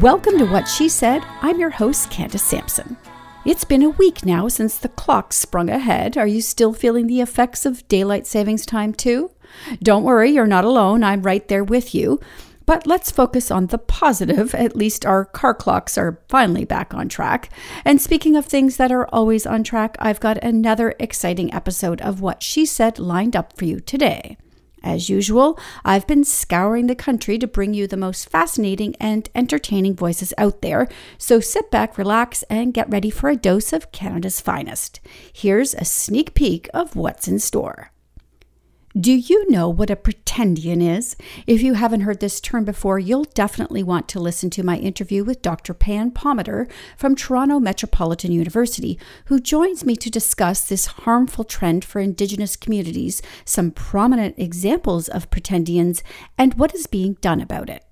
Welcome to What She Said. I'm your host, Candace Sampson. It's been a week now since the clock sprung ahead. Are you still feeling the effects of daylight savings time too? Don't worry, you're not alone. I'm right there with you. But let's focus on the positive. At least our car clocks are finally back on track. And speaking of things that are always on track, I've got another exciting episode of What She Said lined up for you today. As usual, I've been scouring the country to bring you the most fascinating and entertaining voices out there, so sit back, relax, and get ready for a dose of Canada's finest. Here's a sneak peek of what's in store. Do you know what a pretendian is? If you haven't heard this term before, you'll definitely want to listen to my interview with Dr. Pam Palmater from Toronto Metropolitan University, who joins me to discuss this harmful trend for Indigenous communities, some prominent examples of pretendians, and what is being done about it.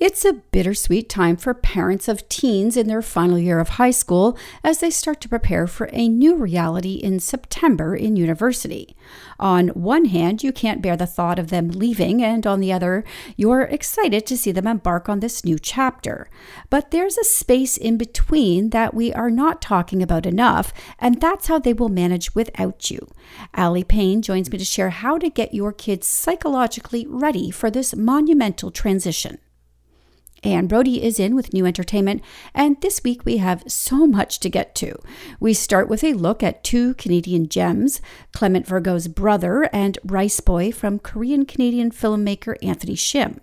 It's a bittersweet time for parents of teens in their final year of high school as they start to prepare for a new reality in September in university. On one hand, you can't bear the thought of them leaving, and on the other, you're excited to see them embark on this new chapter. But there's a space in between that we are not talking about enough, and that's how they will manage without you. Aly Pain joins me to share how to get your kids psychologically ready for this monumental transition. Anne Brodie is in with new entertainment, and this week we have so much to get to. We start with a look at two Canadian gems Clement Virgo's brother and Riceboy from Korean Canadian filmmaker Anthony Shim.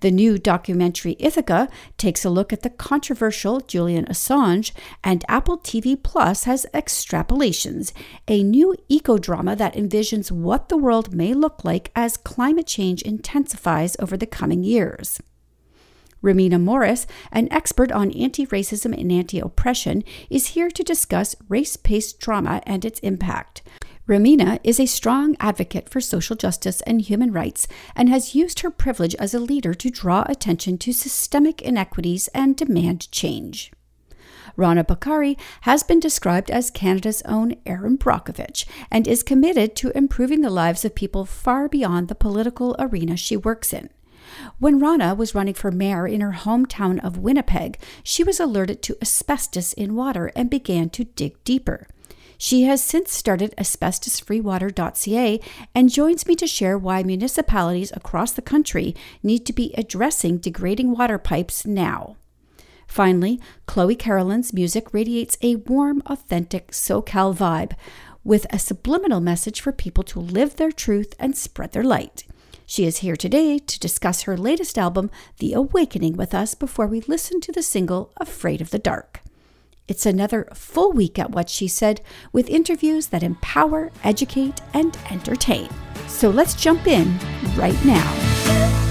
The new documentary Ithaka takes a look at the controversial Julian Assange, and Apple TV Plus has Extrapolations, a new eco drama that envisions what the world may look like as climate change intensifies over the coming years. Rumina Morris, an expert on anti racism and anti oppression, is here to discuss race based trauma and its impact. Rumina is a strong advocate for social justice and human rights and has used her privilege as a leader to draw attention to systemic inequities and demand change. Rana Bokhari has been described as Canada's own Erin Brockovich and is committed to improving the lives of people far beyond the political arena she works in. When Rana was running for mayor in her hometown of Winnipeg, she was alerted to asbestos in water and began to dig deeper. She has since started asbestosfreewater.ca and joins me to share why municipalities across the country need to be addressing degrading water pipes now. Finally, Chloe Carolyn's music radiates a warm, authentic SoCal vibe with a subliminal message for people to live their truth and spread their light. She is here today to discuss her latest album, The Awakening, with us before we listen to the single Afraid of the Dark. It's another full week at What She Said with interviews that empower, educate, and entertain. So let's jump in right now.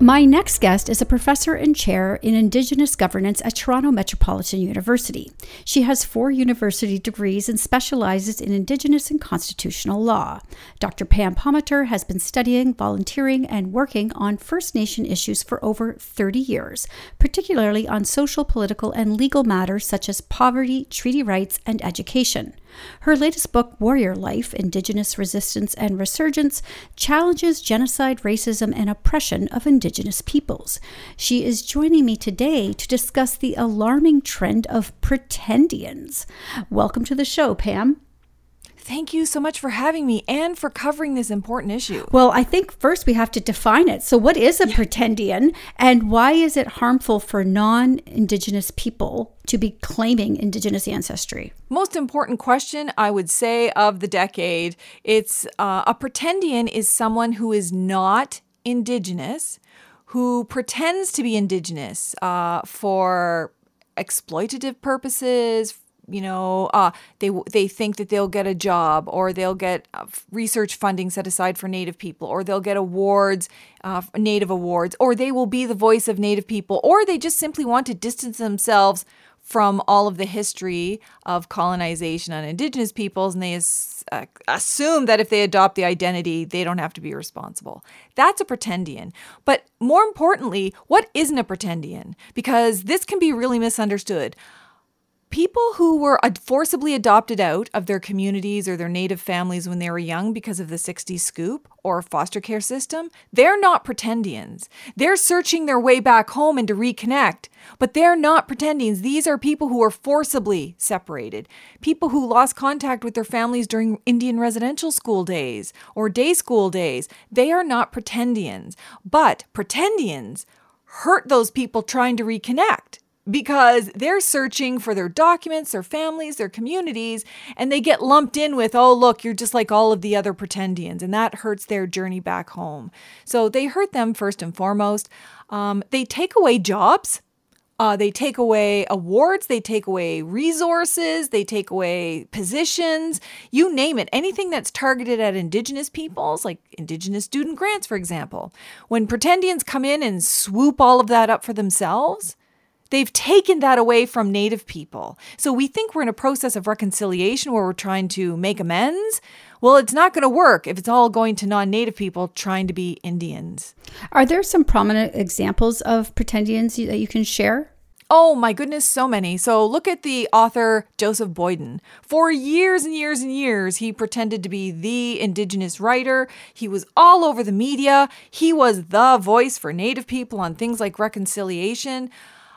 My next guest is a professor and chair in Indigenous governance at Toronto Metropolitan University. She has four university degrees and specializes in Indigenous and constitutional law. Dr. Pam Palmater has been studying, volunteering, and working on First Nation issues for over 30 years, particularly on social, political, and legal matters such as poverty, treaty rights, and education. Her latest book, Warrior Life Indigenous Resistance and Resurgence, challenges genocide, racism, and oppression of Indigenous peoples. She is joining me today to discuss the alarming trend of pretendians. Welcome to the show, Pam. Thank you so much for having me and for covering this important issue. Well, I think first we have to define it. So, what is a yeah. pretendian and why is it harmful for non Indigenous people to be claiming Indigenous ancestry? Most important question, I would say, of the decade. It's uh, a pretendian is someone who is not Indigenous, who pretends to be Indigenous uh, for exploitative purposes, you know, uh, they they think that they'll get a job or they'll get uh, research funding set aside for Native people or they'll get awards, uh, Native awards, or they will be the voice of Native people, or they just simply want to distance themselves from all of the history of colonization on Indigenous peoples, and they uh, assume that if they adopt the identity, they don't have to be responsible. That's a pretendian. But more importantly, what isn't a pretendian? Because this can be really misunderstood people who were forcibly adopted out of their communities or their native families when they were young because of the 60s scoop or foster care system, they're not pretendians. They're searching their way back home and to reconnect, but they're not pretendians. These are people who are forcibly separated, people who lost contact with their families during Indian residential school days or day school days. They are not pretendians, but pretendians hurt those people trying to reconnect because they're searching for their documents, their families, their communities, and they get lumped in with, oh, look, you're just like all of the other pretendians, and that hurts their journey back home. So they hurt them first and foremost. Um, they take away jobs. Uh, they take away awards, they take away resources, they take away positions, you name it. Anything that's targeted at Indigenous peoples, like Indigenous student grants, for example. When pretendians come in and swoop all of that up for themselves, They've taken that away from Native people. So we think we're in a process of reconciliation where we're trying to make amends. Well, it's not going to work if it's all going to non Native people trying to be Indians. Are there some prominent examples of pretendians that you can share? Oh my goodness, so many. So look at the author Joseph Boyden. For years and years and years, he pretended to be the Indigenous writer. He was all over the media. He was the voice for Native people on things like reconciliation.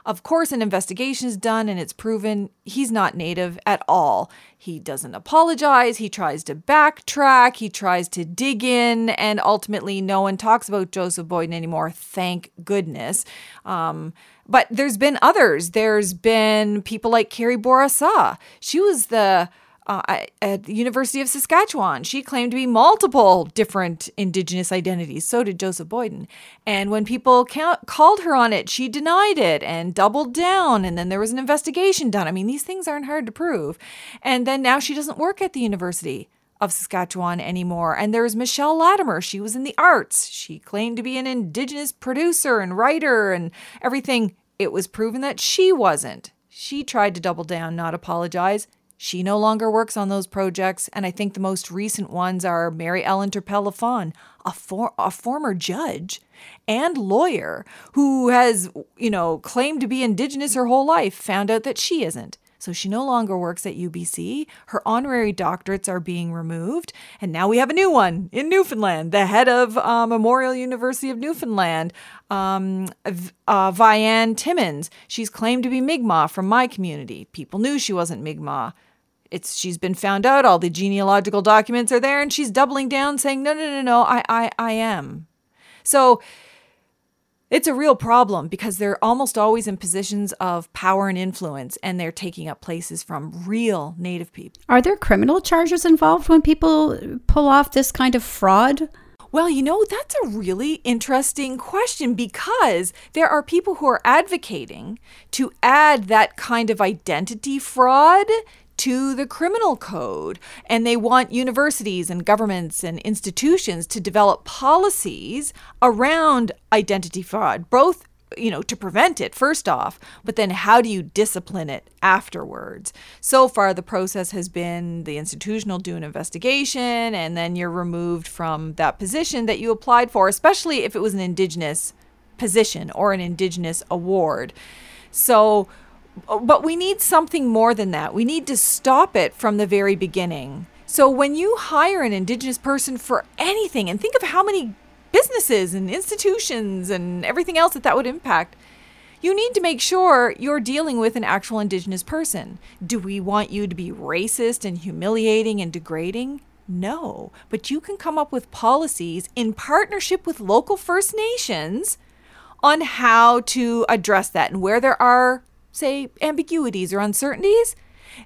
Of course, an investigation is done and it's proven he's not native at all. He doesn't apologize, he tries to backtrack, he tries to dig in, and ultimately, no one talks about Joseph Boyden anymore, thank goodness. Um, but there's been others. There's been people like Carrie Bourassa. She was the uh, at the University of Saskatchewan. She claimed to be multiple different Indigenous identities. So did Joseph Boyden. And when people ca- called her on it, she denied it and doubled down. And then there was an investigation done. I mean, these things aren't hard to prove. And then now she doesn't work at the University of Saskatchewan anymore. And there's Michelle Latimer. She was in the arts. She claimed to be an Indigenous producer and writer and everything. It was proven that she wasn't. She tried to double down, not apologize. She no longer works on those projects, and I think the most recent ones are Mary Ellen Turpel a, for, a former judge and lawyer who has, you know, claimed to be Indigenous her whole life, found out that she isn't. So she no longer works at UBC. Her honorary doctorates are being removed. And now we have a new one in Newfoundland, the head of uh, Memorial University of Newfoundland, um, uh, Vianne Timmins. She's claimed to be Mi'kmaq from my community. People knew she wasn't Mi'kmaq it's she's been found out all the genealogical documents are there and she's doubling down saying no no no no i i, I am. So it's a real problem because they're almost always in positions of power and influence and they're taking up places from real native people are there criminal charges involved when people pull off this kind of fraud? Well, you know, that's a really interesting question because there are people who are advocating to add that kind of identity fraud to the criminal code. And they want universities and governments and institutions to develop policies around identity fraud, both you know, to prevent it first off, but then how do you discipline it afterwards? So far, the process has been the institutional do an investigation, and then you're removed from that position that you applied for, especially if it was an Indigenous position or an Indigenous award. So, but we need something more than that. We need to stop it from the very beginning. So when you hire an Indigenous person for anything, and think of how many businesses and institutions and everything else that that would impact, you need to make sure you're dealing with an actual Indigenous person. Do we want you to be racist and humiliating and degrading? No, but you can come up with policies in partnership with local First Nations on how to address that and where there are say, ambiguities or uncertainties,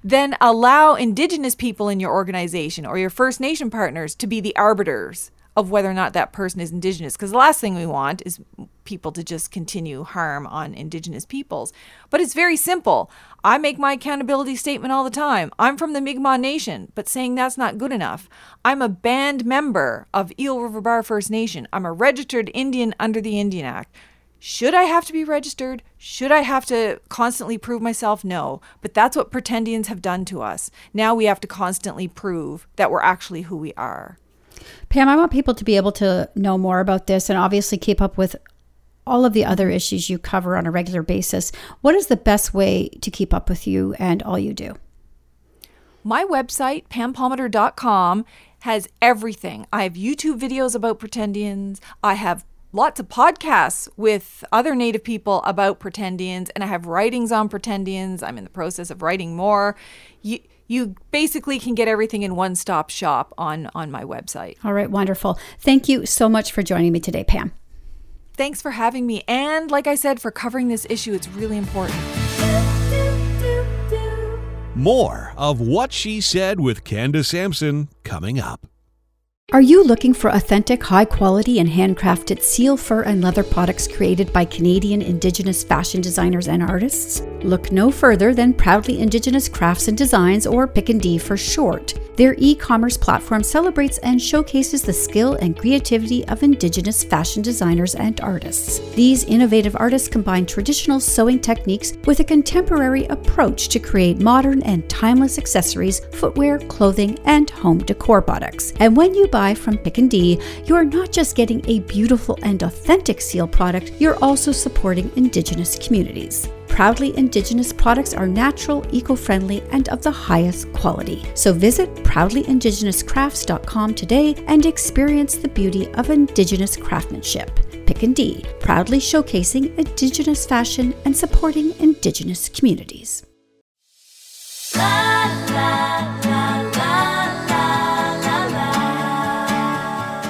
then allow Indigenous people in your organization or your First Nation partners to be the arbiters of whether or not that person is Indigenous. Because the last thing we want is people to just continue harm on Indigenous peoples. But it's very simple. I make my accountability statement all the time. I'm from the Mi'kmaq Nation, but saying that's not good enough. I'm a band member of Eel River Bar First Nation. I'm a registered Indian under the Indian Act. Should I have to be registered? Should I have to constantly prove myself? No. But that's what pretendians have done to us. Now we have to constantly prove that we're actually who we are. Pam, I want people to be able to know more about this and obviously keep up with all of the other issues you cover on a regular basis, what is the best way to keep up with you and all you do? My website, pampalmater.com, has everything. I have YouTube videos about pretendians. I have lots of podcasts with other Native people about pretendians, and I have writings on pretendians. I'm in the process of writing more. You, you basically can get everything in one stop shop on, on my website. All right, wonderful. Thank you so much for joining me today, Pam. Thanks for having me. And like I said, for covering this issue, it's really important. More of What She Said with Candace Sampson coming up. Are you looking for authentic, high quality, and handcrafted seal, fur, and leather products created by Canadian Indigenous fashion designers and artists? Look no further than Proudly Indigenous Crafts and Designs, or Pick and D for short. Their e commerce platform celebrates and showcases the skill and creativity of Indigenous fashion designers and artists. These innovative artists combine traditional sewing techniques with a contemporary approach to create modern and timeless accessories, footwear, clothing, and home decor products. And when you buy buy from Pick and D, you are not just getting a beautiful and authentic seal product, you're also supporting Indigenous communities. Proudly Indigenous products are natural, eco friendly, and of the highest quality. So visit proudlyindigenouscrafts.com today and experience the beauty of Indigenous craftsmanship. Pick and D, proudly showcasing Indigenous fashion and supporting Indigenous communities. La, la,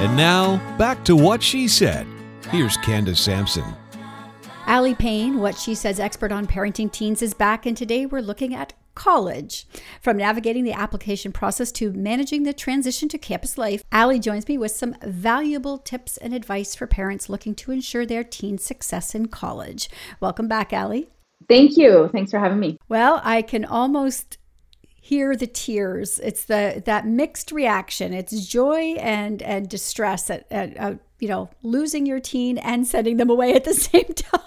and now, back to what she said. Here's Candace Sampson. Aly Pain, what she says expert on parenting teens, is back, and today we're looking at college. From navigating the application process to managing the transition to campus life, Aly joins me with some valuable tips and advice for parents looking to ensure their teen's success in college. Welcome back, Aly. Thank you. Thanks for having me. Well, I can almost hear the tears. It's the that mixed reaction. It's joy and and distress at, at, at you know losing your teen and sending them away at the same time.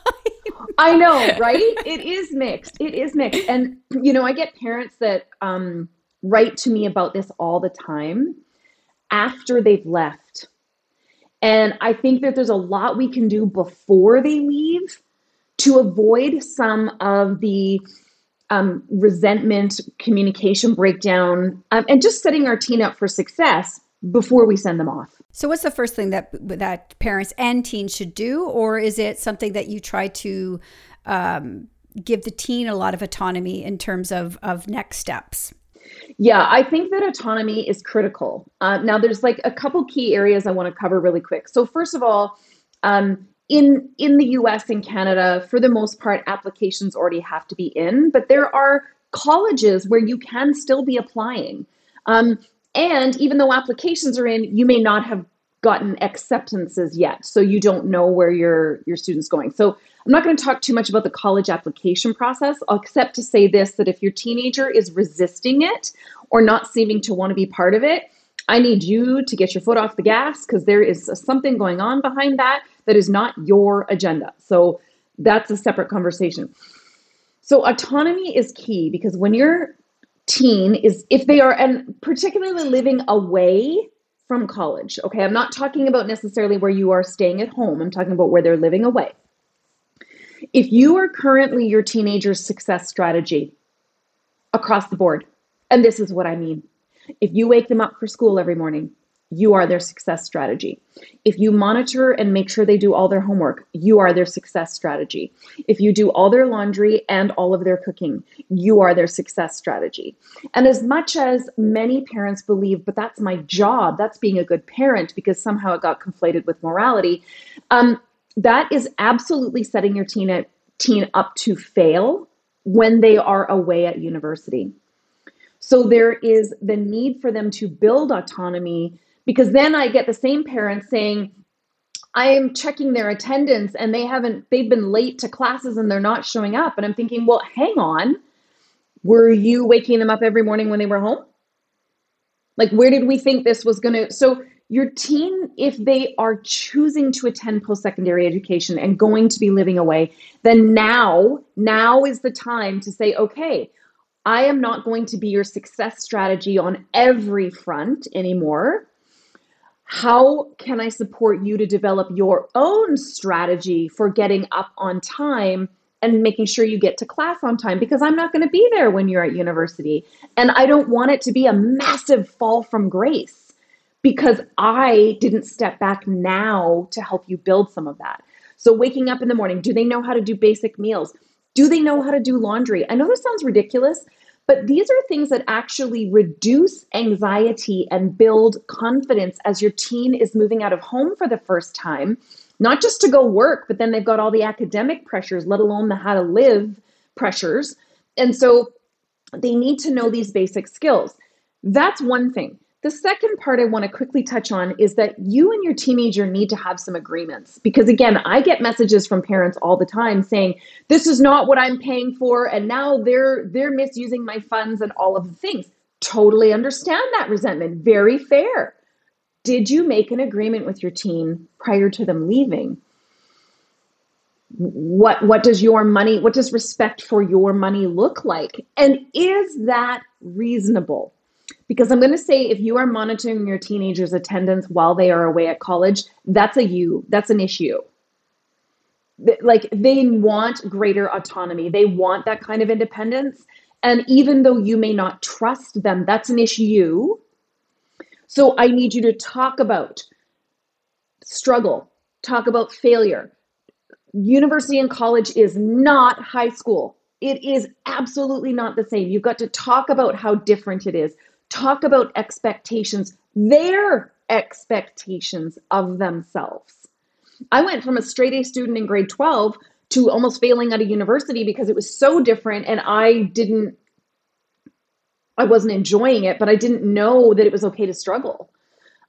I know, right? It is mixed. It is mixed, and you know, I get parents that um, write to me about this all the time after they've left, and I think that there's a lot we can do before they leave to avoid some of the um, resentment, communication breakdown, um, and just setting our teen up for success before we send them off. So, what's the first thing that that parents and teens should do, or is it something that you try to um, give the teen a lot of autonomy in terms of of next steps? Yeah, I think that autonomy is critical. Uh, now, there's like a couple key areas I want to cover really quick. So, first of all, um, in in the US and Canada, for the most part, applications already have to be in, but there are colleges where you can still be applying. Um, and even though applications are in, you may not have gotten acceptances yet, so you don't know where your your student's going. So I'm not going to talk too much about the college application process, except to say this: that if your teenager is resisting it or not seeming to want to be part of it, I need you to get your foot off the gas because there is something going on behind that that is not your agenda. So that's a separate conversation. So autonomy is key because when your teen is, if they are, and particularly living away from college, okay, I'm not talking about necessarily where you are staying at home, I'm talking about where they're living away. If you are currently your teenager's success strategy across the board, and this is what I mean if you wake them up for school every morning, you are their success strategy. If you monitor and make sure they do all their homework, you are their success strategy. If you do all their laundry and all of their cooking, you are their success strategy. And as much as many parents believe, but that's my job, that's being a good parent because somehow it got conflated with morality, um, that is absolutely setting your teen, teen up to fail when they are away at university. So there is the need for them to build autonomy because then I get the same parents saying, I am checking their attendance and they haven't, they've been late to classes and they're not showing up. And I'm thinking, well, hang on. Were you waking them up every morning when they were home? Like, where did we think this was going to? So, your teen, if they are choosing to attend post secondary education and going to be living away, then now, now is the time to say, okay, I am not going to be your success strategy on every front anymore. How can I support you to develop your own strategy for getting up on time and making sure you get to class on time? Because I'm not going to be there when you're at university. And I don't want it to be a massive fall from grace because I didn't step back now to help you build some of that. So, waking up in the morning, do they know how to do basic meals? Do they know how to do laundry? I know this sounds ridiculous, but these are things that actually reduce anxiety and build confidence as your teen is moving out of home for the first time, not just to go work, but then they've got all the academic pressures, let alone the how to live pressures. And so they need to know these basic skills. That's one thing. The second part I want to quickly touch on is that you and your teenager need to have some agreements. Because again, I get messages from parents all the time saying, this is not what I'm paying for, and now they're they're misusing my funds and all of the things. Totally understand that resentment. Very fair. Did you make an agreement with your teen prior to them leaving? What what does your money, what does respect for your money look like? And is that reasonable? Because I'm going to say if you are monitoring your teenager's attendance while they are away at college, that's a you, that's an issue. Like they want greater autonomy, they want that kind of independence. And even though you may not trust them, that's an issue. So I need you to talk about struggle, talk about failure. University and college is not high school. It is absolutely not the same. You've got to talk about how different it is talk about expectations, their expectations of themselves. I went from a straight A student in grade 12 to almost failing at a university because it was so different and I didn't I wasn't enjoying it, but I didn't know that it was okay to struggle.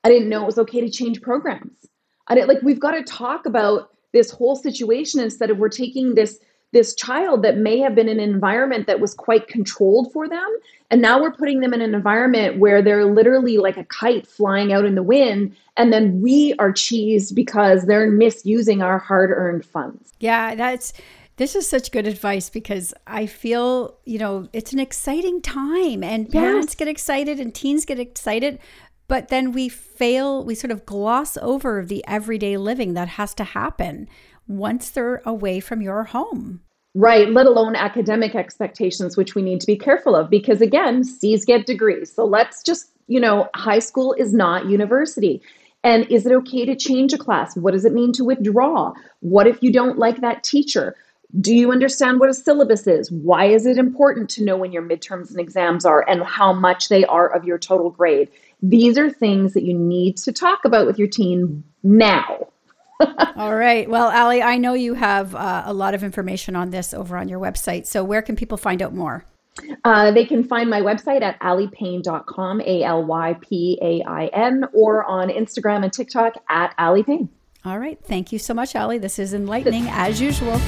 I didn't know it was okay to change programs. I didn't like we've got to talk about this whole situation instead of we're taking this this child that may have been in an environment that was quite controlled for them. And now we're putting them in an environment where they're literally like a kite flying out in the wind. And then we are cheesed because they're misusing our hard earned funds. Yeah, that's. This is such good advice because I feel, you know, it's an exciting time and parents get excited and teens get excited, but then we fail, we sort of gloss over the everyday living that has to happen once they're away from your home. Right, let alone academic expectations, which we need to be careful of because, again, C's get degrees. So let's just, you know, high school is not university. And is it okay to change a class? What does it mean to withdraw? What if you don't like that teacher? Do you understand what a syllabus is? Why is it important to know when your midterms and exams are and how much they are of your total grade? These are things that you need to talk about with your teen now. All right. Well, Aly, I know you have uh, a lot of information on this over on your website. So, where can people find out more? Uh, they can find my website at alypain.com, A L Y P A I N, or on Instagram and TikTok at Aly Pain. All right. Thank you so much, Aly. This is enlightening as usual.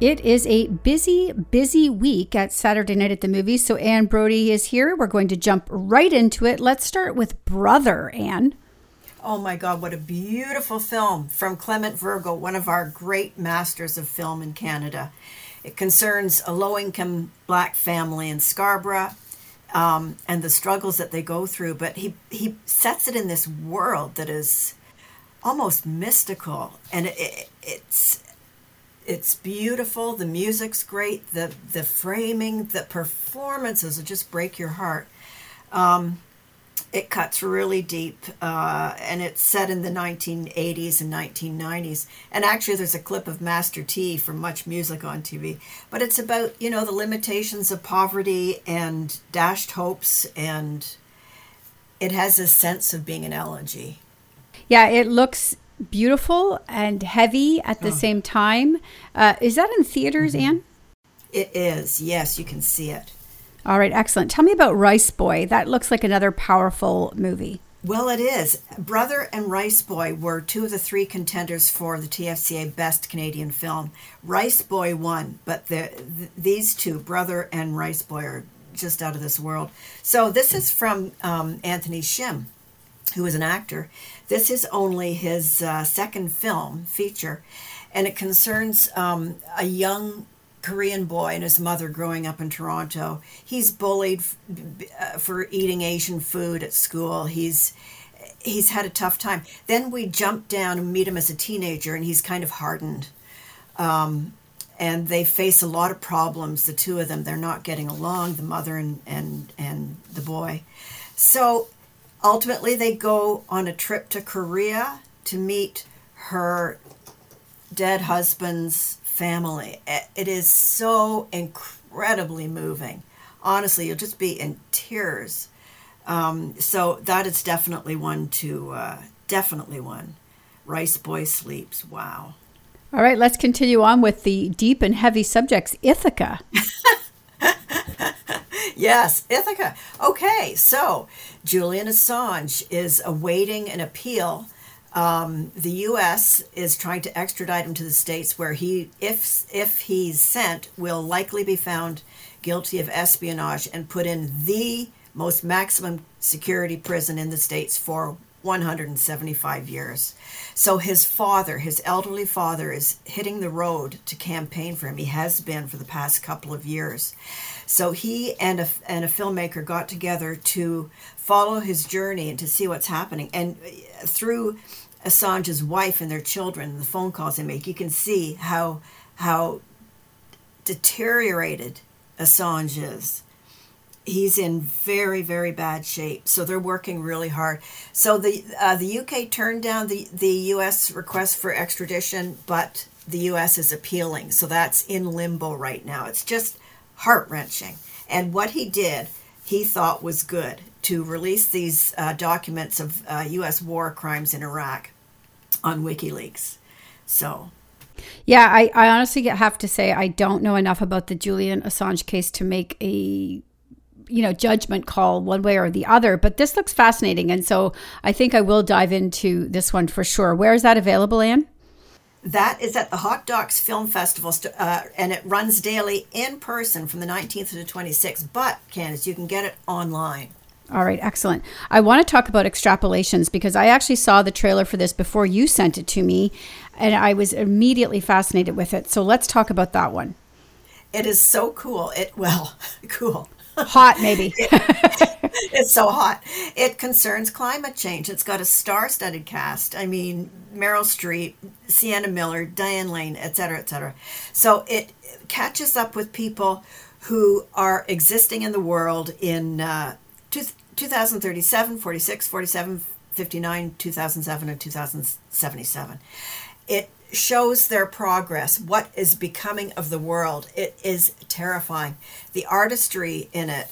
It is a busy, busy week at Saturday Night at the Movies. So, Anne Brodie is here. We're going to jump right into it. Let's start with Brother, Anne. Oh my God, what a beautiful film from Clement Virgo, one of our great masters of film in Canada. It concerns a low income black family in Scarborough um, and the struggles that they go through, but he, he sets it in this world that is almost mystical and it, it, it's it's beautiful the music's great the the framing the performances will just break your heart. Um, it cuts really deep uh, and it's set in the 1980s and 1990s and actually there's a clip of master t from much music on tv but it's about you know the limitations of poverty and dashed hopes and it has a sense of being an elegy. Yeah it looks beautiful and heavy at the oh. same time uh, is that in theaters mm-hmm. anne it is yes you can see it all right, excellent. Tell me about Riceboy. That looks like another powerful movie. Well, it is. Brother and Riceboy were two of the three contenders for the TFCA Best Canadian Film. Riceboy won, but the, these two, Brother and Riceboy, are just out of this world. So this is from um, Anthony Shim, who is an actor. This is only his uh, second film feature, and it concerns um, a young Korean boy and his mother growing up in Toronto. He's bullied uh, for eating Asian food at school. He's he's had a tough time. Then we jump down and meet him as a teenager, and he's kind of hardened. Um, and they face a lot of problems. The two of them, they're not getting along. The mother and and and the boy. So ultimately, they go on a trip to Korea to meet her dead husband's family. It is so incredibly moving. Honestly, you'll just be in tears. Um, so that is definitely one to uh, definitely one. Riceboy sleeps. Wow. All right, let's continue on with the deep and heavy subjects. Ithaka. yes, Ithaka. Okay, so Julian Assange is awaiting an appeal um, the U.S. is trying to extradite him to the states, where he, if if he's sent, will likely be found guilty of espionage and put in the most maximum security prison in the states for 175 years. So his father, his elderly father, is hitting the road to campaign for him. He has been for the past couple of years. So he and a, and a filmmaker got together to follow his journey and to see what's happening. And uh, through Assange's wife and their children, the phone calls they make, you can see how how deteriorated Assange is. He's in very very bad shape. So they're working really hard. So the uh, the UK turned down the the US request for extradition, but the US is appealing. So that's in limbo right now. It's just heart wrenching. And what he did, he thought was good to release these uh, documents of uh, U.S. war crimes in Iraq on WikiLeaks. So. Yeah, I, I honestly have to say I don't know enough about the Julian Assange case to make a you know judgment call one way or the other but this looks fascinating and so i think i will dive into this one for sure where is that available anne that is at the Hot Docs Film Festival, uh, and it runs daily in person from the 19th to the 26th. But, Candace, you can get it online. All right, excellent. I want to talk about extrapolations because I actually saw the trailer for this before you sent it to me, and I was immediately fascinated with it. So let's talk about that one. It is so cool. It well, cool. Hot, maybe. it's so hot. It concerns climate change. It's got a star-studded cast. I mean, Meryl Streep, Sienna Miller, Diane Lane, etc., cetera, et cetera. So it catches up with people who are existing in the world in uh, 2037, 46, 47, 59, 2007, and 2077. It shows their progress, what is becoming of the world. It is terrifying. The artistry in it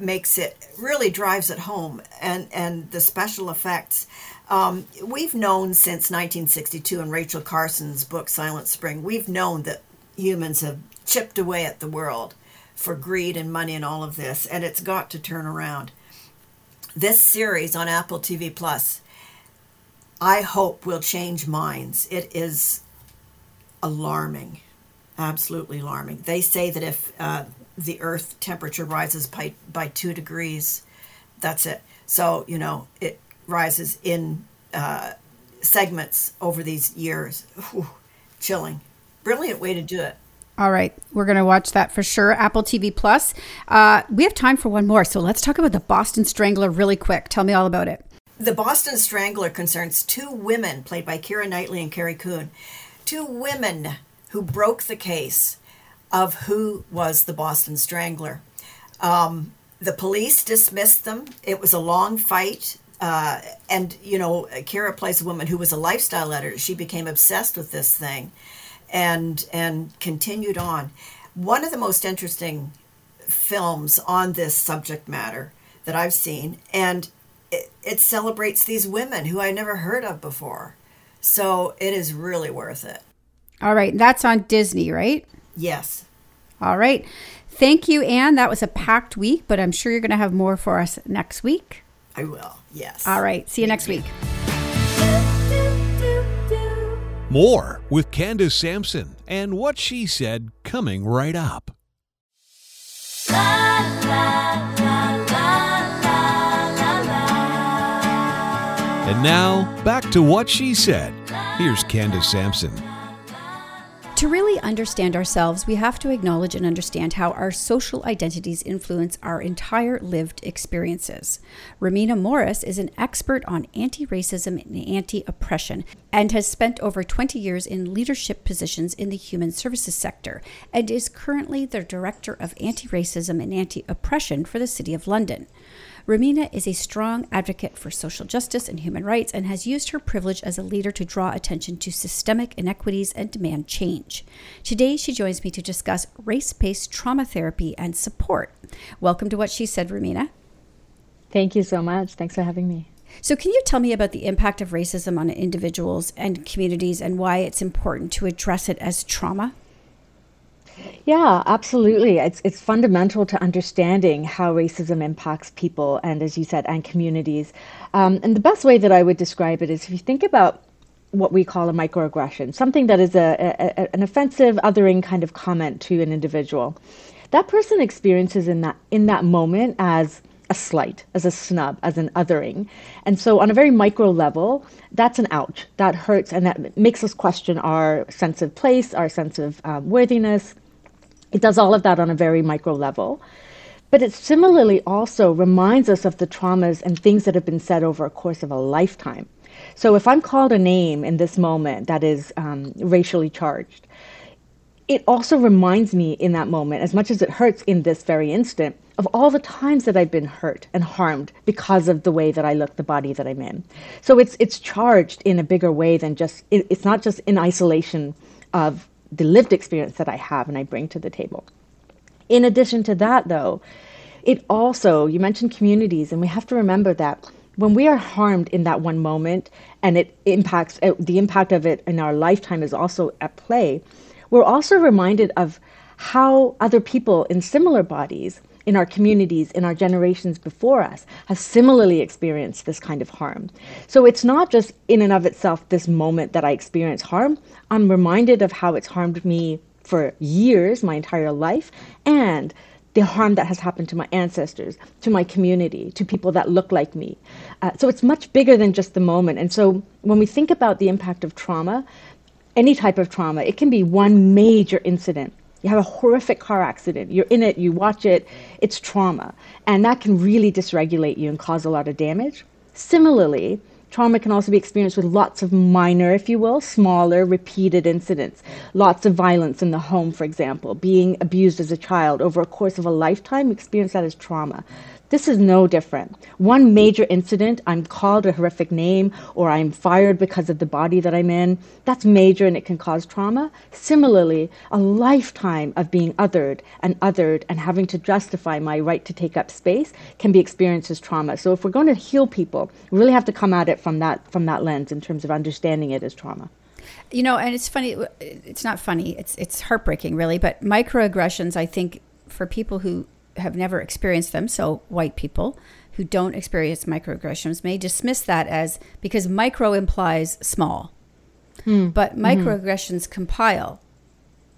makes it really drives it home, and and the special effects. Um, we've known since 1962 in Rachel Carson's book Silent Spring. We've known that humans have chipped away at the world for greed and money and all of this, and it's got to turn around. This series on Apple TV Plus I hope will change minds. It is alarming, absolutely alarming. They say that if uh, the Earth temperature rises by, by two degrees, that's it. So, you know, it rises in uh, segments over these years. Whew, chilling. Brilliant way to do it. All right, we're going to watch that for sure. Apple TV Plus. Uh, we have time for one more, so let's talk about the Boston Strangler really quick. Tell me all about it. The Boston Strangler concerns two women, played by Keira Knightley and Carrie Coon, two women who broke the case of who was the Boston Strangler. Um, the police dismissed them. It was a long fight. Uh, and, you know, Keira plays a woman who was a lifestyle editor. She became obsessed with this thing and, and continued on. One of the most interesting films on this subject matter that I've seen. And it, it celebrates these women who I never heard of before. So it is really worth it. All right. That's on Disney, right? Yes. All right. Thank you, Anne. That was a packed week, but I'm sure you're going to have more for us next week. I will. Yes. All right. See you next week. More with Candace Sampson and what she said coming right up. La, la, la, and now, back to what she said. Here's Candace Sampson. To really understand ourselves, we have to acknowledge and understand how our social identities influence our entire lived experiences. Rumina Morris is an expert on anti racism and anti oppression and has spent over 20 years in leadership positions in the human services sector and is currently the Director of Anti Racism and Anti Oppression for the City of London. Rumina is a strong advocate for social justice and human rights and has used her privilege as a leader to draw attention to systemic inequities and demand change. Today, she joins me to discuss race based trauma therapy and support. Welcome to What She Said, Rumina. Thank you so much. Thanks for having me. So, can you tell me about the impact of racism on individuals and communities and why it's important to address it as trauma? Yeah, absolutely. It's it's fundamental to understanding how racism impacts people and, as you said, and communities. Um, and the best way that I would describe it is if you think about what we call a microaggression, something that is a, a, an offensive, othering kind of comment to an individual. That person experiences in that in that moment as a slight, as a snub, as an othering. And so, on a very micro level, that's an ouch. That hurts and that makes us question our sense of place, our sense of um, worthiness, it does all of that on a very micro level. But it similarly also reminds us of the traumas and things that have been said over a course of a lifetime. So if I'm called a name in this moment that is um, racially charged, it also reminds me in that moment, as much as it hurts in this very instant, of all the times that I've been hurt and harmed because of the way that I look, the body that I'm in. So it's it's charged in a bigger way than just it, it's not just in isolation of the lived experience that I have and I bring to the table. In addition to that, though, it also, you mentioned communities, and we have to remember that when we are harmed in that one moment and it impacts, uh, the impact of it in our lifetime is also at play, we're also reminded of how other people in similar bodies in our communities, in our generations before us, have similarly experienced this kind of harm. So it's not just in and of itself this moment that I experience harm. I'm reminded of how it's harmed me for years, my entire life, and the harm that has happened to my ancestors, to my community, to people that look like me. Uh, so it's much bigger than just the moment. And so when we think about the impact of trauma, any type of trauma, it can be one major incident you have a horrific car accident, you're in it, you watch it, it's trauma. And that can really dysregulate you and cause a lot of damage. Similarly, trauma can also be experienced with lots of minor, if you will, smaller, repeated incidents. Lots of violence in the home, for example, being abused as a child over a course of a lifetime, experience that as trauma. This is no different. One major incident, I'm called a horrific name or I'm fired because of the body that I'm in, that's major and it can cause trauma. Similarly, a lifetime of being othered and othered and having to justify my right to take up space can be experienced as trauma. So if we're going to heal people, we really have to come at it from that from that lens in terms of understanding it as trauma. You know, and it's funny. It's not funny. It's it's heartbreaking, really. But microaggressions, I think, for people who have never experienced them, so white people who don't experience microaggressions may dismiss that as because micro implies small. Mm. But mm-hmm. microaggressions mm-hmm. compile,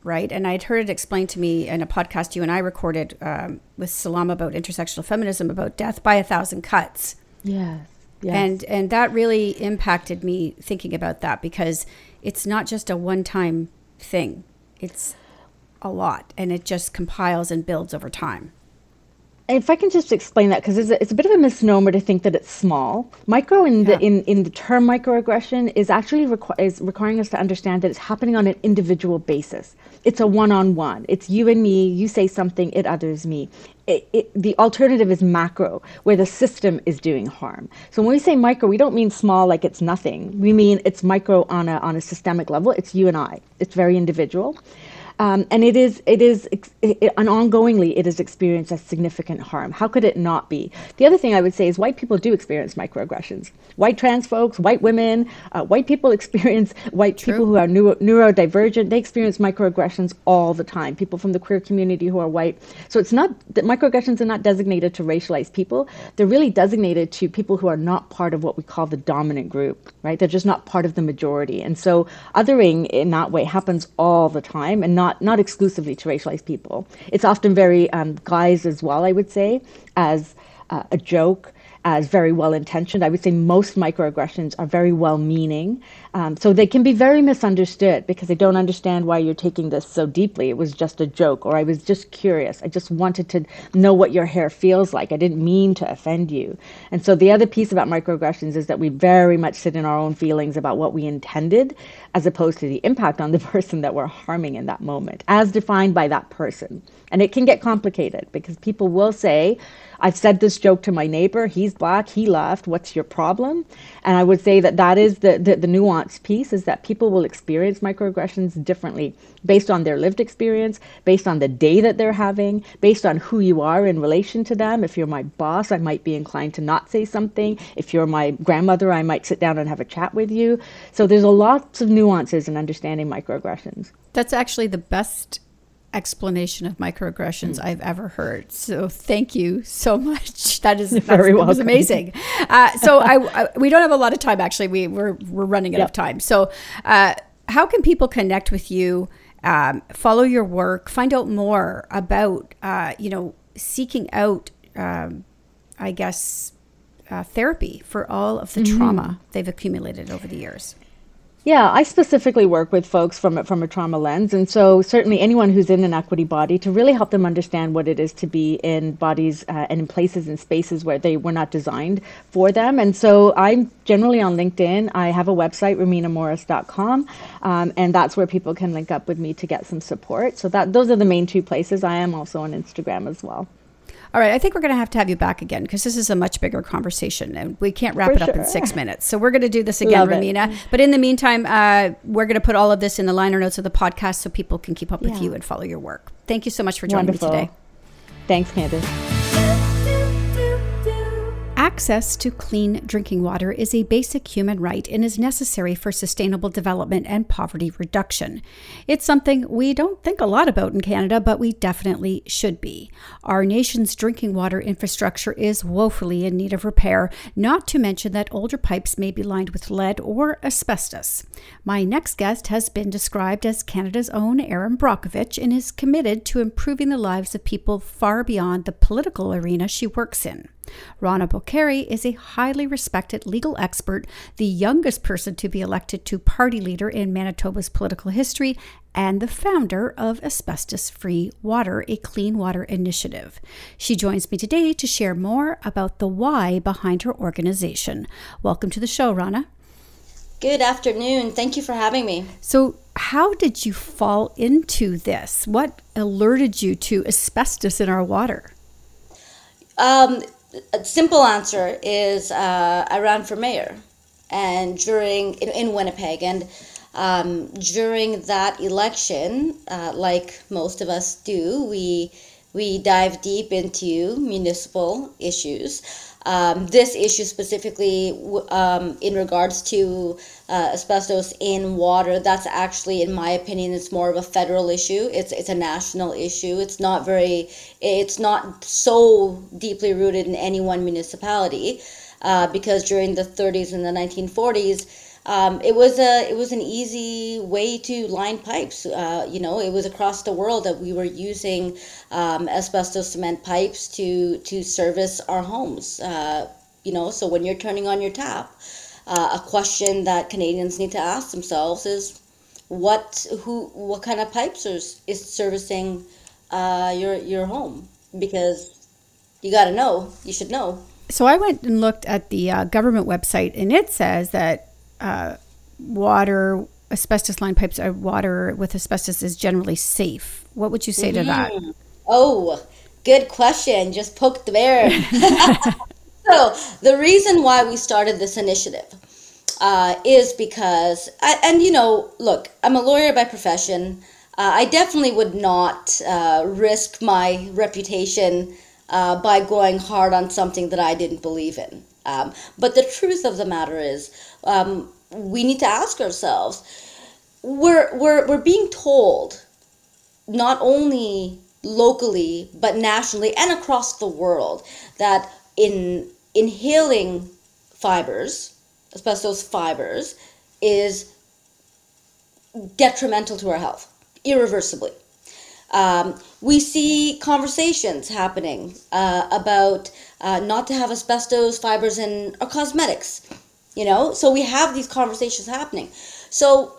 right? And I'd heard it explained to me in a podcast you and I recorded um, with Salam about intersectional feminism about death by a thousand cuts. Yes. Yes. And and that really impacted me thinking about that because it's not just a one-time thing. It's a lot and it just compiles and builds over time if I can just explain that, because it's, it's, a bit of a misnomer to think that it's small. Micro in yeah. the in, in the term microaggression is actually requ- is requiring us to understand that it's happening on an individual basis. It's a one-on-one. It's you and me. You say something, it others me. It, it, the alternative is macro, where the system is doing harm. So when we say micro, we don't mean small like it's nothing. We mean it's micro on a on a systemic level. It's you and I. It's very individual. Um, and it is, it is, it, and ongoingly, it is experienced as significant harm. How could it not be? The other thing I would say is white people do experience microaggressions. White trans folks, white women, uh, white people experience, white True. people who are neuro, neurodivergent, they experience microaggressions all the time. People from the queer community who are white. So it's not, that microaggressions are not designated to racialized people. They're really designated to people who are not part of what we call the dominant group, right? They're just not part of the majority. And so othering in that way happens all the time and not not not exclusively to racialized people. It's often very um, as well, I would say, as uh, a joke, as very well intentioned. I would say most microaggressions are very well meaning. Um, so they can be very misunderstood because they don't understand why you're taking this so deeply. It was just a joke, or I was just curious. I just wanted to know what your hair feels like. I didn't mean to offend you. And so the other piece about microaggressions is that we very much sit in our own feelings about what we intended as opposed to the impact on the person that we're harming in that moment, as defined by that person. And it can get complicated because people will say, I've said this joke to my neighbor. He's black. He laughed. What's your problem? And I would say that that is the, the, the nuanced piece is that people will experience microaggressions differently based on their lived experience, based on the day that they're having, based on who you are in relation to them. If you're my boss, I might be inclined to not say something. If you're my grandmother, I might sit down and have a chat with you. So there's a lots of nuances in understanding microaggressions. That's actually the best explanation of microaggressions mm. I've ever heard. So thank you so much. That is very that was amazing. Uh, so I, I, we don't have a lot of time actually. We we're we're running out yep. of time. So uh, how can people connect with you? Um, follow your work, find out more about uh, you know seeking out, um, I guess, uh, therapy for all of the mm-hmm. trauma they've accumulated over the years. Yeah, I specifically work with folks from from a trauma lens, and so certainly anyone who's in an equity body to really help them understand what it is to be in bodies uh, and in places and spaces where they were not designed for them. And so I'm generally on LinkedIn. I have a website, RuminaMorris.com, um, and that's where people can link up with me to get some support. So that those are the main two places. I am also on Instagram as well. All right, I think we're going to have to have you back again because this is a much bigger conversation and we can't wrap For it up sure. in six minutes. So we're going to do this again, Love Rumina. It. But in the meantime, uh, we're going to put all of this in the liner notes of the podcast so people can keep up yeah. with you and follow your work. Thank you so much for joining Wonderful. me today. Thanks, Candace. Access to clean drinking water is a basic human right and is necessary for sustainable development and poverty reduction. It's something we don't think a lot about in Canada, but we definitely should be. Our nation's drinking water infrastructure is woefully in need of repair, not to mention that older pipes may be lined with lead or asbestos. My next guest has been described as Canada's own Erin Brockovich and is committed to improving the lives of people far beyond the political arena she works in. Rana Bokhari is a highly respected legal expert, the youngest person to be elected to party leader in Manitoba's political history, and the founder of Asbestos Free Water, a clean water initiative. She joins me today to share more about the why behind her organization. Welcome to the show, Rana. Good afternoon. Thank you for having me. So, how did you fall into this? What alerted you to asbestos in our water? Um, a simple answer is uh, I ran for mayor, and during in, in Winnipeg, and um, during that election, uh, like most of us do, we we dive deep into municipal issues. Um, this issue specifically um, in regards to uh, asbestos in water, that's actually, in my opinion, it's more of a federal issue. It's it's a national issue. It's not very, it's not so deeply rooted in any one municipality, uh, because during the 30s and the 1940s. Um, it was a it was an easy way to line pipes. Uh, you know, it was across the world that we were using um, asbestos cement pipes to to service our homes. Uh, you know, so when you're turning on your tap, uh, a question that Canadians need to ask themselves is, what who what kind of pipes is, is servicing uh, your your home? Because you got to know. You should know. So I went and looked at the uh, government website, and it says that uh, water asbestos line pipes are water with asbestos is generally safe. What would you say to that? Mm-hmm. Oh, good question. Just poked the bear. So, the reason why we started this initiative uh, is because, I, and you know, look, I'm a lawyer by profession. Uh, I definitely would not uh, risk my reputation uh, by going hard on something that I didn't believe in. Um, but the truth of the matter is, um, we need to ask ourselves we're, we're, we're being told not only locally but nationally and across the world that in inhaling fibers, asbestos fibers, is detrimental to our health, irreversibly. Um, we see conversations happening uh, about uh, not to have asbestos fibers in our cosmetics. You know, so we have these conversations happening. So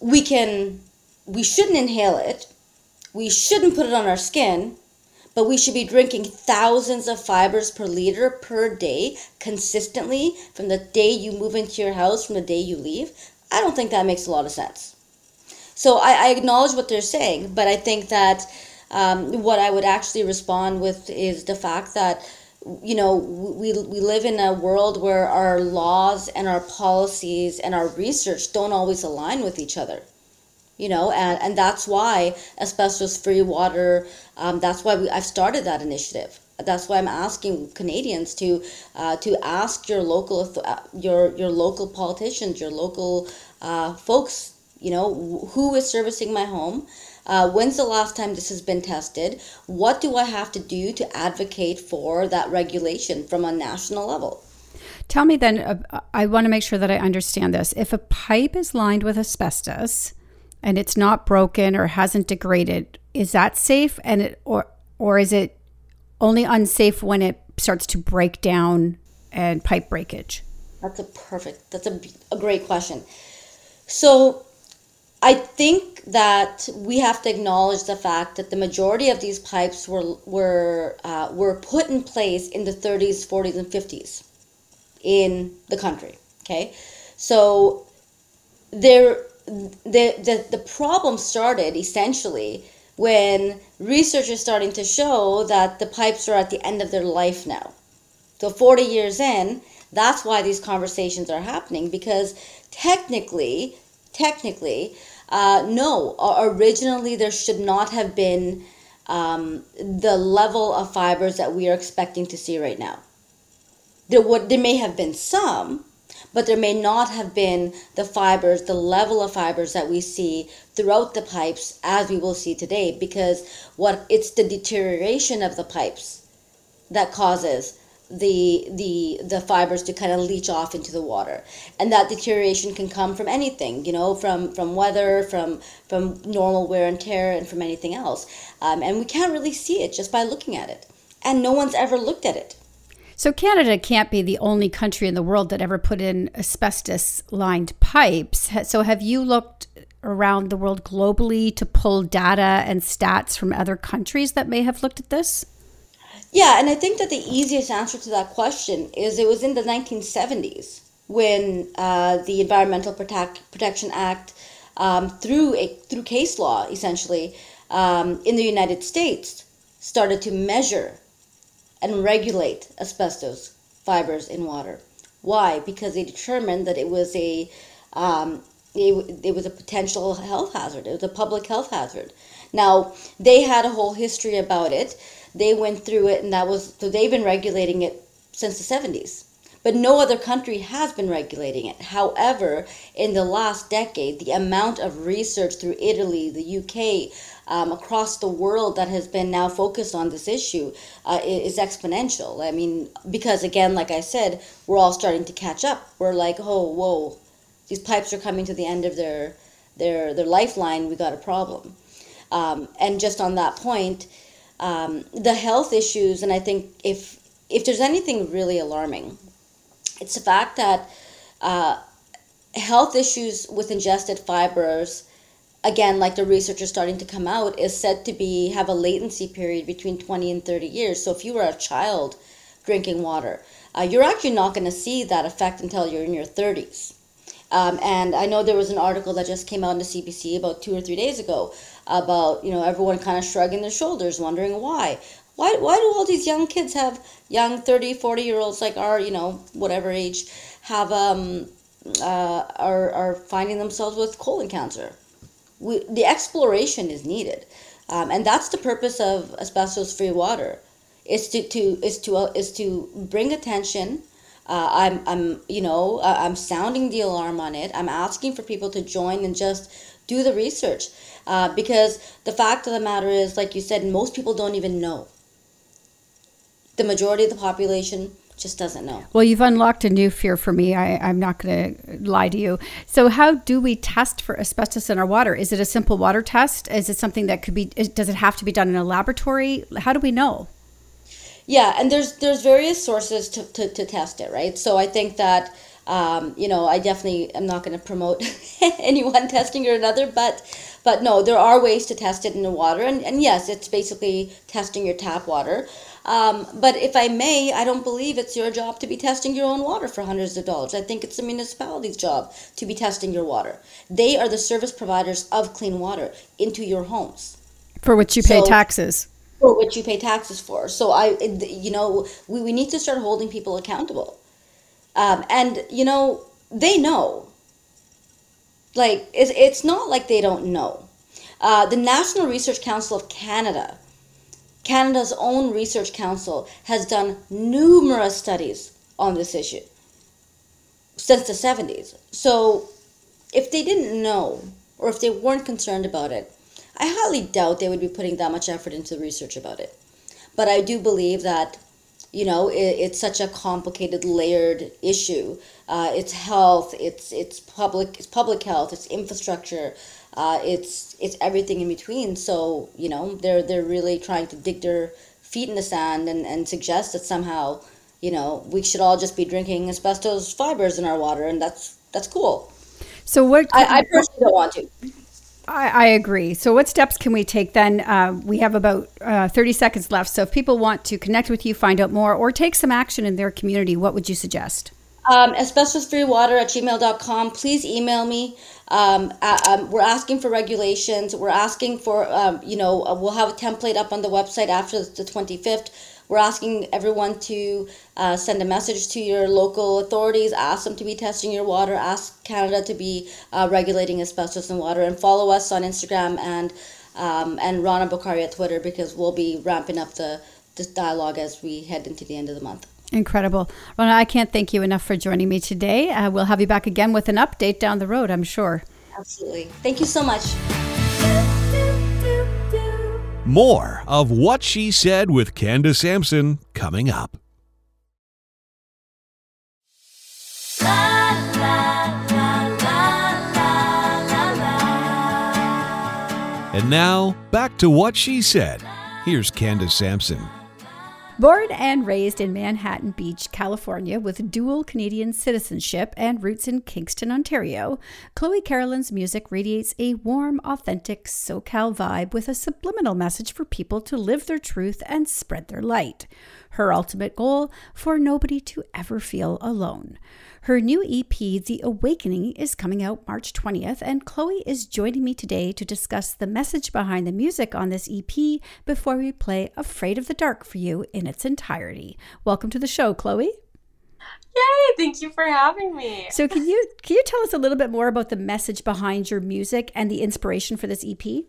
we can, we shouldn't inhale it. We shouldn't put it on our skin, but we should be drinking thousands of fibers per liter per day consistently from the day you move into your house, from the day you leave. I don't think that makes a lot of sense. So I, I acknowledge what they're saying, but I think that um, what I would actually respond with is the fact that you know we, we live in a world where our laws and our policies and our research don't always align with each other you know and, and that's why asbestos free water um, that's why we, i've started that initiative that's why i'm asking canadians to uh, to ask your local uh, your your local politicians your local uh, folks you know, who is servicing my home? Uh, when's the last time this has been tested? What do I have to do to advocate for that regulation from a national level? Tell me then, uh, I want to make sure that I understand this. If a pipe is lined with asbestos and it's not broken or hasn't degraded, is that safe? And it, or or is it only unsafe when it starts to break down and pipe breakage? That's a perfect. That's a, a great question. So I think that we have to acknowledge the fact that the majority of these pipes were were uh, were put in place in the 30s, 40s, and 50s in the country. Okay, so there the the the problem started essentially when research is starting to show that the pipes are at the end of their life now. So 40 years in, that's why these conversations are happening because technically, technically, uh, no, originally there should not have been um, the level of fibers that we are expecting to see right now. There would there may have been some, but there may not have been the fibers, the level of fibers that we see throughout the pipes as we will see today because what it's the deterioration of the pipes that causes the the the fibers to kind of leach off into the water. And that deterioration can come from anything you know from from weather from from normal wear and tear and from anything else. Um, and we can't really see it just by looking at it. And no one's ever looked at it. So canada can't be the only country in the world that ever put in asbestos lined pipes so have you looked around the world globally to pull data and stats from other countries that may have looked at this yeah, and I think that the easiest answer to that question is it was in the 1970s when uh, the Environmental Protect, Protection Act, um, through a, through case law, essentially, um, in the United States, started to measure and regulate asbestos fibers in water. Why? Because they determined that it was a um, it, it was a potential health hazard. It was a public health hazard. Now they had a whole history about it they went through it, and that was so they've been regulating it since the 70s. But no other country has been regulating it. However, in the last decade, the amount of research through Italy, the UK, um, across the world that has been now focused on this issue uh, is exponential. I mean, because again, like I said, we're all starting to catch up. We're like, oh, whoa, these pipes are coming to the end of their their their lifeline. We got a problem. Um, and just on that point, um, the health issues, and I think if if there's anything really alarming, it's the fact that uh, health issues with ingested fibers, again, like the research is starting to come out, is said to be have a latency period between 20 and 30 years. So if you were a child drinking water, uh, you're actually not going to see that effect until you're in your 30s. Um, and I know there was an article that just came out in the CBC about two or three days ago about you know everyone kind of shrugging their shoulders wondering why. Why why do all these young kids have young 30 40 year olds like our you know whatever age have um uh, are are finding themselves with colon cancer? We, the exploration is needed. Um, and that's the purpose of asbestos free water. Is to, to is to uh, is to bring attention. Uh, I'm, I'm, you know, uh, I'm sounding the alarm on it. I'm asking for people to join and just do the research. Uh, because the fact of the matter is, like you said, most people don't even know. The majority of the population just doesn't know. Well, you've unlocked a new fear for me. I, I'm not going to lie to you. So, how do we test for asbestos in our water? Is it a simple water test? Is it something that could be? Does it have to be done in a laboratory? How do we know? Yeah, and there's there's various sources to, to, to test it, right? So I think that um, you know I definitely am not going to promote anyone testing or another, but but no, there are ways to test it in the water, and, and yes, it's basically testing your tap water. Um, but if I may, I don't believe it's your job to be testing your own water for hundreds of dollars. I think it's the municipality's job to be testing your water. They are the service providers of clean water into your homes. For which you pay so, taxes. For which you pay taxes for. So I, you know, we, we need to start holding people accountable. Um, and, you know, they know. Like, it's, it's not like they don't know. Uh, the National Research Council of Canada Canada's own research council has done numerous studies on this issue since the 70s. So, if they didn't know or if they weren't concerned about it, I highly doubt they would be putting that much effort into the research about it. But I do believe that, you know, it, it's such a complicated, layered issue. Uh, it's health, it's it's public, it's public health, it's infrastructure, uh, it's it's everything in between. So you know they're they're really trying to dig their feet in the sand and, and suggest that somehow you know we should all just be drinking asbestos fibers in our water, and that's that's cool. So what? I, I personally don't want to. I, I, agree. So, what steps can we take then? Uh, we have about uh, 30 seconds left. So, if people want to connect with you, find out more, or take some action in their community, what would you suggest? Um, asbestosfreewater at gmail.com. Please email me. Um, um, we're asking for regulations. We're asking for, um, you know, uh, we'll have a template up on the website after the 25th. We're asking everyone to uh, send a message to your local authorities, ask them to be testing your water, ask Canada to be uh, regulating asbestos in water, and follow us on Instagram and um, and Rana Bokhari at Twitter because we'll be ramping up the this dialogue as we head into the end of the month. Incredible. Rana, I can't thank you enough for joining me today. Uh, we'll have you back again with an update down the road, I'm sure. Absolutely. Thank you so much. More of What She Said with Candace Sampson coming up. and now, back to What She Said. Here's Candace Sampson. Born and raised in Manhattan Beach, California, with dual Canadian citizenship and roots in Kingston, Ontario, Chloe Caroline's music radiates a warm, authentic SoCal vibe with a subliminal message for people to live their truth and spread their light. Her ultimate goal for nobody to ever feel alone. Her new EP, The Awakening, is coming out March 20th, and Chloe is joining me today to discuss the message behind the music on this EP before we play Afraid of the Dark for you in its entirety. Welcome to the show, Chloe. Yay, thank you for having me. So can you can you tell us a little bit more about the message behind your music and the inspiration for this EP?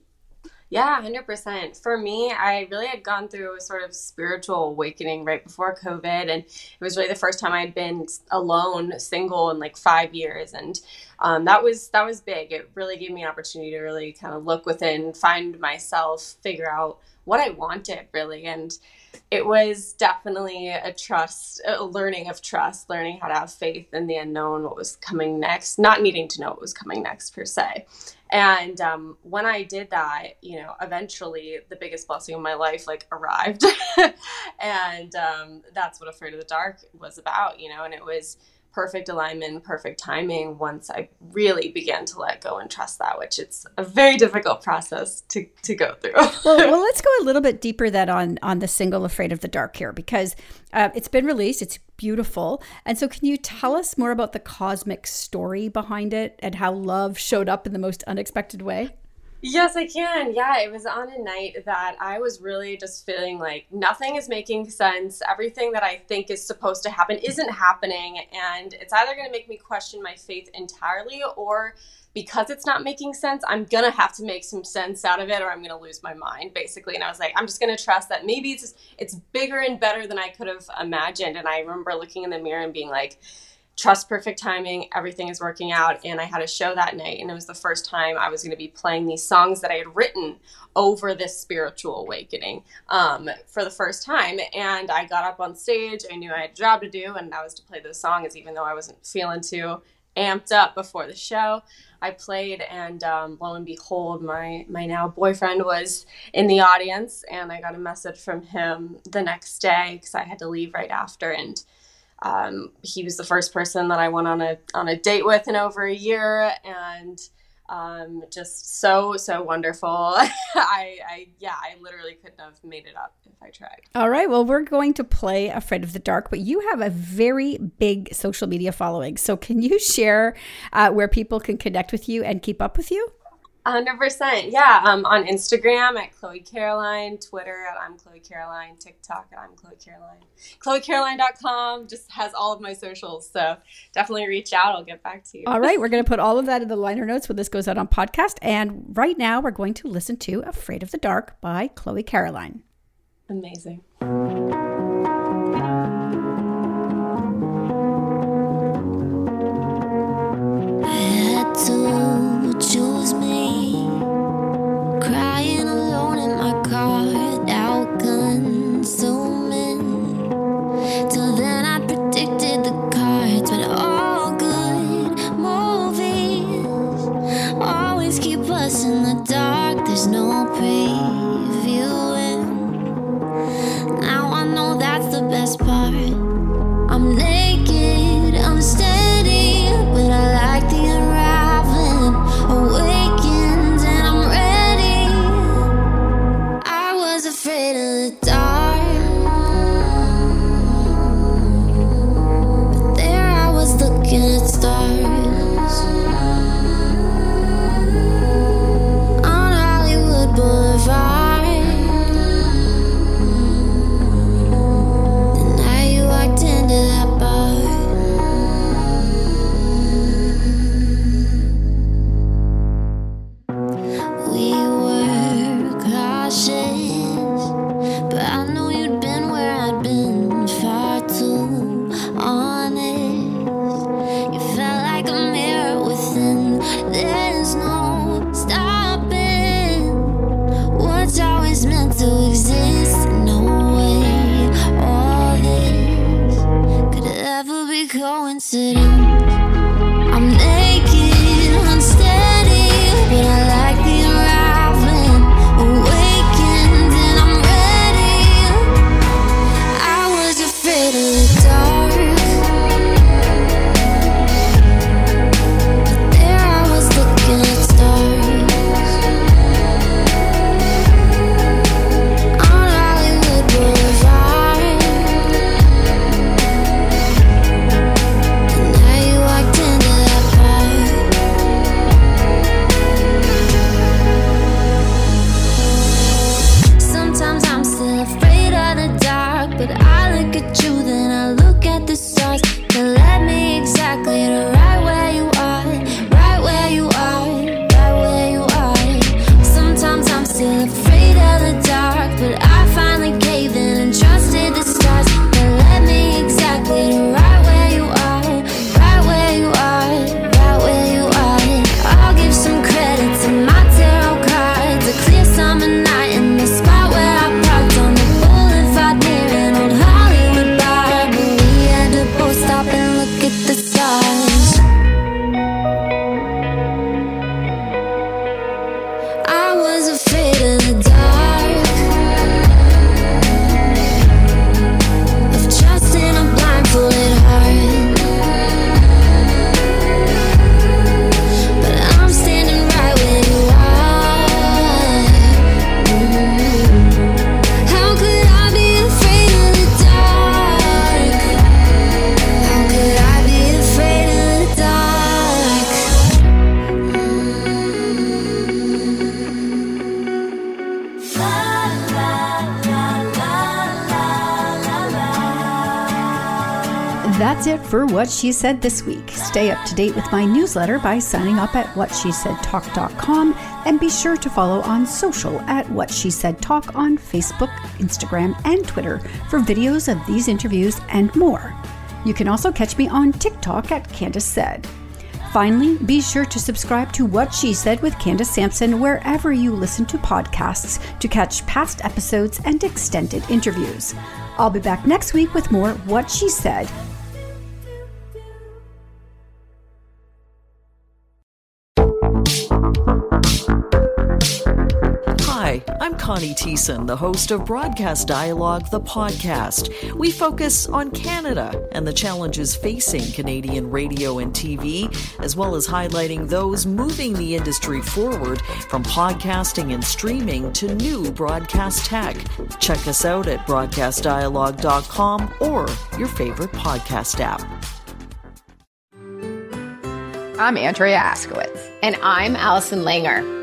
Yeah, 100%. For me, I really had gone through a sort of spiritual awakening right before COVID. And it was really the first time I'd been alone, single in like five years. And um, that was that was big. It really gave me an opportunity to really kind of look within, find myself, figure out what I wanted really. And it was definitely a trust, a learning of trust, learning how to have faith in the unknown, what was coming next, not needing to know what was coming next per se. And um, when I did that, you know, eventually the biggest blessing of my life like arrived, and um, that's what Afraid of the Dark was about, you know. And it was perfect alignment, perfect timing once I really began to let go and trust that, which it's a very difficult process to, to go through. well, well, let's go a little bit deeper then on on the single "Afraid of the Dark" here because uh, it's been released. It's beautiful, and so can you tell us more about the cosmic story behind it and how love showed up in the most unexpected way? Yes, I can. Yeah, it was on a night that I was really just feeling like nothing is making sense. Everything that I think is supposed to happen isn't happening. And it's either going to make me question my faith entirely or because it's not making sense, I'm going to have to make some sense out of it or I'm going to lose my mind, basically. And I was like, I'm just going to trust that maybe it's just, it's bigger and better than I could have imagined. And I remember looking in the mirror and being like, trust perfect timing. Everything is working out. And I had a show that night, and it was the first time I was going to be playing these songs that I had written over this spiritual awakening um, for the first time. And I got up on stage. I knew I had a job to do, and that was to play those songs, even though I wasn't feeling too amped up before the show. I played, and um, lo and behold, my my now boyfriend was in the audience, and I got a message from him the next day because I had to leave right after, and um, he was the first person that I went on a on a date with in over a year, and um, just so so wonderful. I, I yeah, I literally couldn't have made it up if I tried. All right, well, we're going to play Afraid of the Dark, but you have a very big social media following. So, can you share uh, where people can connect with you and keep up with you? Hundred percent. Yeah. Um, on Instagram at Chloe Caroline, Twitter at I'm Chloe Caroline, TikTok at I'm Chloe Caroline. ChloeCaroline.com just has all of my socials. So definitely reach out. I'll get back to you. All right. We're going to put all of that in the liner notes when this goes out on podcast. And right now we're going to listen to Afraid of the Dark by Chloe Caroline. Amazing. For She Said this week. Stay up to date with my newsletter by signing up at whatshesaidtalk.com and be sure to follow on social at What She Said Talk on Facebook, Instagram, and Twitter for videos of these interviews and more. You can also catch me on TikTok at Candace Said. Finally, be sure to subscribe to What She Said with Candace Sampson wherever you listen to podcasts to catch past episodes and extended interviews. I'll be back next week with more What She Said. Connie Thiessen, the host of Broadcast Dialogue, the podcast. We focus on Canada and the challenges facing Canadian radio and TV, as well as highlighting those moving the industry forward from podcasting and streaming to new broadcast tech. Check us out at broadcastdialogue.com or your favorite podcast app. I'm Andrea Askowitz. And I'm Allison Langer.